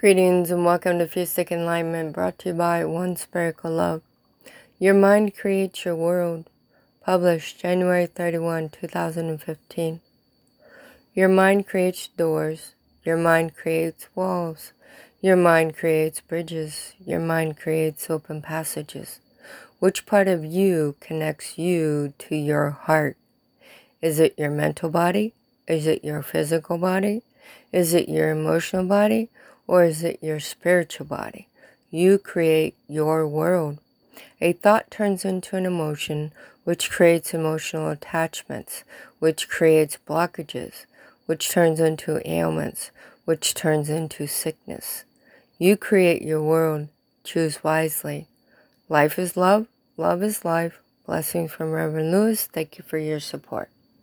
Greetings and welcome to Fusic Enlightenment brought to you by One Spherical Love. Your mind creates your world. Published January 31, 2015. Your mind creates doors. Your mind creates walls. Your mind creates bridges. Your mind creates open passages. Which part of you connects you to your heart? Is it your mental body? Is it your physical body? Is it your emotional body? Or is it your spiritual body? You create your world. A thought turns into an emotion, which creates emotional attachments, which creates blockages, which turns into ailments, which turns into sickness. You create your world. Choose wisely. Life is love. Love is life. Blessings from Reverend Lewis. Thank you for your support.